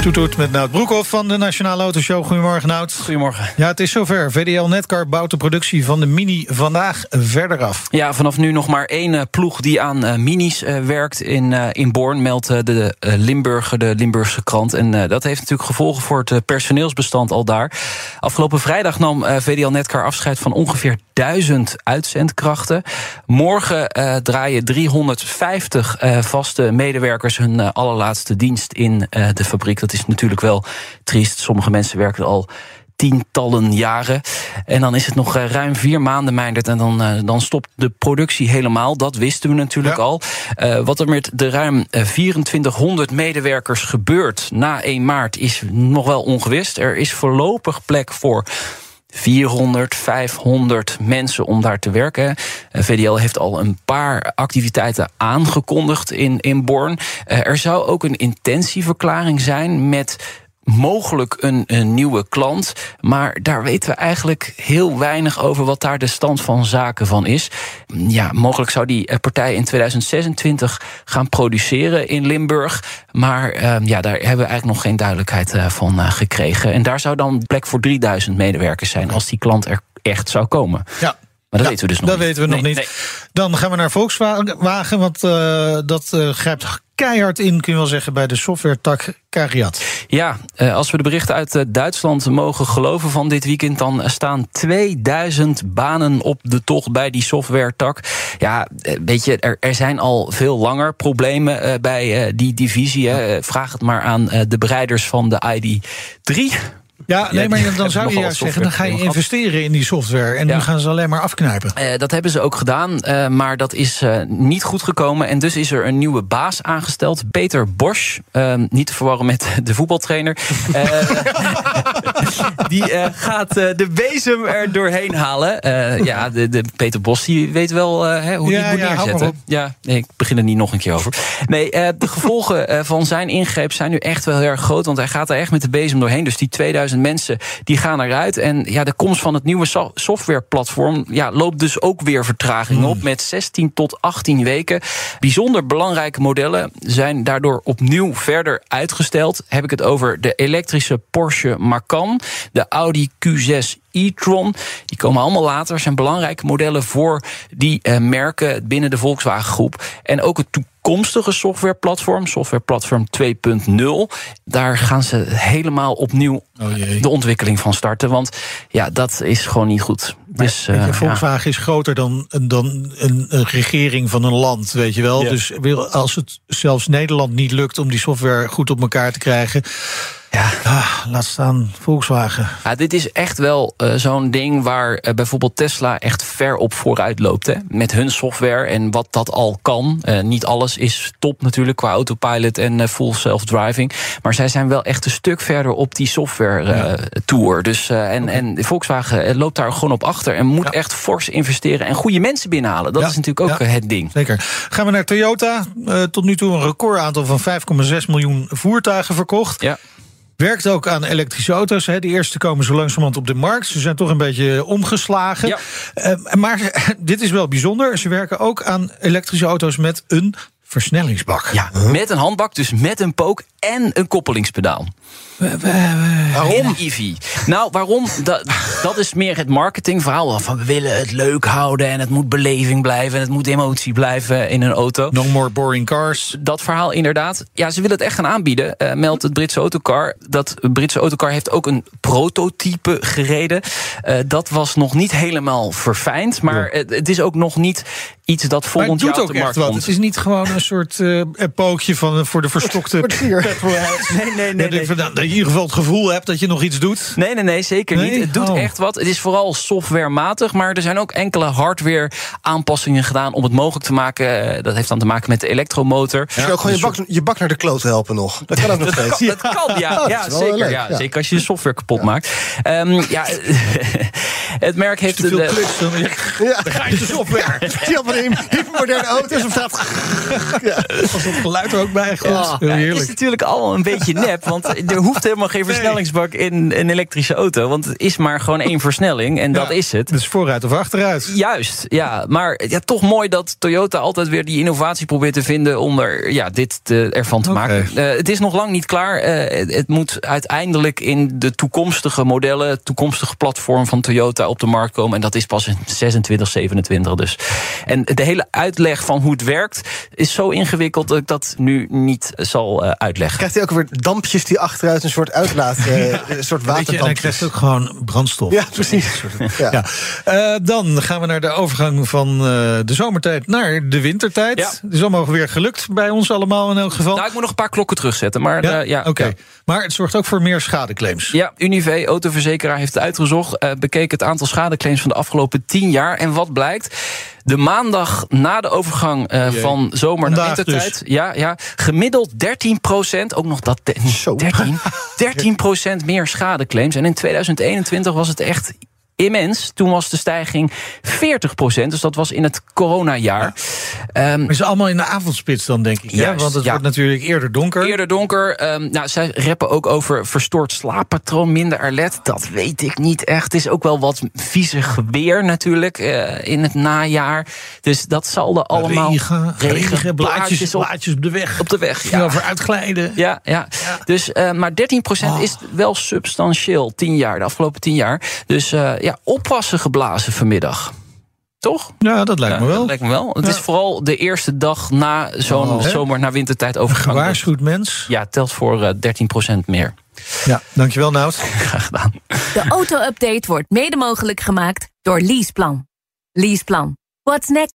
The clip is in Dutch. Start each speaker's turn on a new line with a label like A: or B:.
A: Toetoet met Nout Broekhoff van de Nationale Autoshow. Goedemorgen, Nout.
B: Goedemorgen.
A: Ja, het is zover. VDL Netcar bouwt de productie van de Mini vandaag verder af.
B: Ja, vanaf nu nog maar één uh, ploeg die aan uh, minis uh, werkt in, in Born, meldt de Limburger, de Limburgse krant. En dat heeft natuurlijk gevolgen voor het personeelsbestand al daar. Afgelopen vrijdag nam VDL Netcar afscheid van ongeveer duizend uitzendkrachten. Morgen draaien 350 vaste medewerkers hun allerlaatste dienst in de fabriek. Dat is natuurlijk wel triest. Sommige mensen werken al tientallen jaren. En dan is het nog ruim vier maanden, Meindert. En dan, dan stopt de productie helemaal. Dat wisten we natuurlijk ja. al. Uh, wat er met de ruim 2400 medewerkers gebeurt na 1 maart is nog wel ongewist. Er is voorlopig plek voor 400, 500 mensen om daar te werken. VDL heeft al een paar activiteiten aangekondigd in, in Born. Er zou ook een intentieverklaring zijn met mogelijk een, een, nieuwe klant. Maar daar weten we eigenlijk heel weinig over wat daar de stand van zaken van is. Ja, mogelijk zou die partij in 2026 gaan produceren in Limburg. Maar uh, ja, daar hebben we eigenlijk nog geen duidelijkheid uh, van uh, gekregen. En daar zou dan plek voor 3000 medewerkers zijn als die klant er echt zou komen.
A: Ja.
B: Maar dat
A: ja,
B: weten we dus nog
A: dat
B: niet.
A: weten we nog
B: Nee,
A: niet.
B: nee.
A: Dan gaan we naar Volkswagen, want uh, dat uh, grijpt keihard in, kun je wel zeggen, bij de software-tak Cariat.
B: Ja, uh, als we de berichten uit uh, Duitsland mogen geloven van dit weekend, dan staan 2000 banen op de tocht bij die software-tak. Ja, weet je, er, er zijn al veel langer problemen bij die divisie. Hè. Vraag het maar aan de bereiders van de ID3.
A: Ja, nee, maar dan zou je juist zeggen, dan ga je investeren in die software. En ja. nu gaan ze alleen maar afknijpen.
B: Uh, dat hebben ze ook gedaan, uh, maar dat is uh, niet goed gekomen. En dus is er een nieuwe baas aangesteld, Peter Bosch. niet te verwarren met de voetbaltrainer. die gaat de bezem er doorheen halen. ja, de, de, Peter Bosch die weet wel hoe
A: ja,
B: die moet
A: ja,
B: neerzetten. Ja, nee, ik begin er niet nog een keer over. Nee, de gevolgen van zijn ingreep zijn nu echt wel heel erg groot. Want hij gaat er echt met de bezem doorheen. Dus die 2000 mensen die gaan eruit. En ja, de komst van het nieuwe so softwareplatform ja, loopt dus ook weer vertraging
A: Hmm.
B: op. Met 16 tot 18 weken. Bijzonder belangrijke modellen zijn daardoor opnieuw verder uitgesteld. Heb ik het over de elektrische Porsche Macan, de Audi Q6 e-tron. Die komen allemaal later. zijn belangrijke modellen voor die uh, merken binnen de Volkswagen groep. En ook het toekomstige softwareplatform, softwareplatform 2.0. Daar gaan ze helemaal opnieuw
A: oh
B: de ontwikkeling van starten. Want ja, dat is gewoon niet goed. Dus,
A: uh,
B: uh,
A: Volkswagen ja. is groter dan, dan een, een, regering van een land, weet je wel.
B: Ja.
A: Dus als het zelfs Nederland niet lukt om die software goed op elkaar te krijgen.
B: Ja.
A: Ah, laat staan Volkswagen.
B: Ja, dit is echt wel uh, zo'n ding waar uh, bijvoorbeeld Tesla echt ver op vooruit loopt. Hè? Met hun software en wat dat al kan. Uh, niet alles is top natuurlijk qua autopilot en full self-driving. Maar zij zijn wel echt een stuk verder op die software tour. Dus, en, en Volkswagen loopt daar gewoon op achter. En moet ja. echt fors investeren en goede mensen binnenhalen. Dat is natuurlijk ook het ding.
A: Zeker. Gaan we naar Toyota. tot nu toe een recordaantal van 5,6 miljoen voertuigen verkocht.
B: Ja.
A: Werkt ook aan elektrische auto's. Hè. De eerste komen zo langzamerhand op de markt. Ze zijn toch een beetje omgeslagen.
B: Ja.
A: Uh, maar dit is wel bijzonder. Ze werken ook aan elektrische auto's met een versnellingsbak.
B: Ja, met een handbak, dus met een pook en een koppelingspedaal.
A: Waarom?
B: EV. Nou, waarom? Dat, dat is meer het marketingverhaal. Van we willen het leuk houden en het moet beleving blijven en het moet emotie blijven in een auto.
A: No more boring cars.
B: Dat verhaal inderdaad. Ja, ze willen het echt gaan aanbieden. Uh, meldt het Britse autocar. Dat Britse autocar heeft ook een prototype gereden. Uh, dat was nog niet helemaal verfijnd, maar ja. het is ook nog niet iets dat volgend
A: jaar
B: op de markt
A: wat.
B: komt.
A: Het is niet gewoon een soort uh, pookje van voor de verstokte
B: Nee, nee, nee. nee.
A: Dat je in ieder geval het gevoel hebt dat je nog iets doet.
B: Nee, nee, nee, zeker
A: Nee?
B: niet. Het doet
A: Oh.
B: echt wat. Het is vooral softwarematig, maar er zijn ook enkele hardware aanpassingen gedaan om het mogelijk te maken. Eh, Dat heeft dan te maken met de elektromotor.
C: Je kan ook gewoon je bak, je bak naar de kloot helpen nog. Dat kan ook nog
B: Dat
C: steeds.
B: kan, dat kan, ja,
C: dat
B: ja, zeker, ja,
C: ja.
B: zeker als je de software kapot maakt. Ehm, ja, het merk heeft
A: veel
B: de-
A: kliks, dan,
C: Ja.
A: dan ga je de software.
C: Zie je van die hypermoderne auto's of staat...
A: Als dat geluid er ook bij.
C: Ja.
A: Heel
B: Ja, het is
A: heerlijk.
B: natuurlijk allemaal een beetje nep. Want er hoeft helemaal geen versnellingsbak in een elektrische auto. Want het is maar gewoon één versnelling. En dat is het.
A: Dus vooruit of achteruit.
B: Juist, ja. Maar ja, toch mooi dat Toyota altijd weer die innovatie probeert te vinden om er ja, dit te, ervan te maken. Eh, het is nog lang niet klaar. Eh, het, moet uiteindelijk in de toekomstige modellen, toekomstige platform van Toyota op de markt komen. En dat is pas in 26, 27 dus. En de hele uitleg van hoe het werkt is zo ingewikkeld dat ik dat nu niet zal eh, uitleggen.
C: Krijgt hij ook weer dampjes die achteruit een soort uitlaat, eh, een soort
A: je, en hij krijgt ook gewoon brandstof.
C: Ja, precies. Ja.
A: Ja. Eh, dan gaan we naar de overgang van eh, de zomertijd naar de wintertijd.
B: Ja.
A: Het is allemaal weer gelukt bij ons allemaal in elk geval.
B: Nou, ik moet nog een paar klokken terugzetten. Maar
A: ja,
B: eh, ja,
A: oké.
B: ja.
A: Maar het zorgt ook voor meer schadeclaims.
B: Ja, Unive, autoverzekeraar, heeft het uitgezocht. eh, bekeek het aantal schadeclaims van de afgelopen 10 jaar. En wat blijkt? De maandag na de overgang eh,
A: Jee.
B: van zomer naar
A: Vandaag
B: wintertijd.
A: dus.
B: Ja, ja, gemiddeld 13 procent. Ook nog dat. te-
C: Zo.
B: 13, 13 procent meer schadeclaims. En in 2021 was het echt immens. Toen was de stijging 40 procent. Dus dat was in het coronajaar. Ehm,
A: Maar is allemaal in de avondspits dan, denk ik. Ja? Want het
B: ja.
A: wordt natuurlijk eerder donker.
B: Eerder donker. Ehm, nou, zij rappen ook over verstoord slaappatroon, minder alert. Dat weet ik niet echt. Het is ook wel wat viezig weer natuurlijk eh, in het najaar. Dus dat zal er allemaal...
A: Regen, regen, blaadjes,
B: blaadjes op,
A: blaadjes op de weg.
B: op de weg.
A: Ja.
B: Ja.
A: Over uitglijden.
B: Ja, ja. Dus, eh, maar 13%
A: Oh.
B: is wel substantieel, 10 jaar, de afgelopen 10 jaar. Dus eh, ja, oppassen geblazen vanmiddag. Toch?
A: Ja, dat lijkt
B: Ja,
A: me wel.
B: Dat lijkt me wel. Het
A: Ja.
B: is vooral de eerste dag na zo'n
A: Oh.
B: zomer naar wintertijd overgang.
A: Gewaarschuwd mens.
B: Ja, telt voor eh, 13% meer.
A: Ja, dankjewel Nout.
B: Graag gedaan.
D: De auto-update wordt mede mogelijk gemaakt door Leaseplan. Leaseplan. What's next?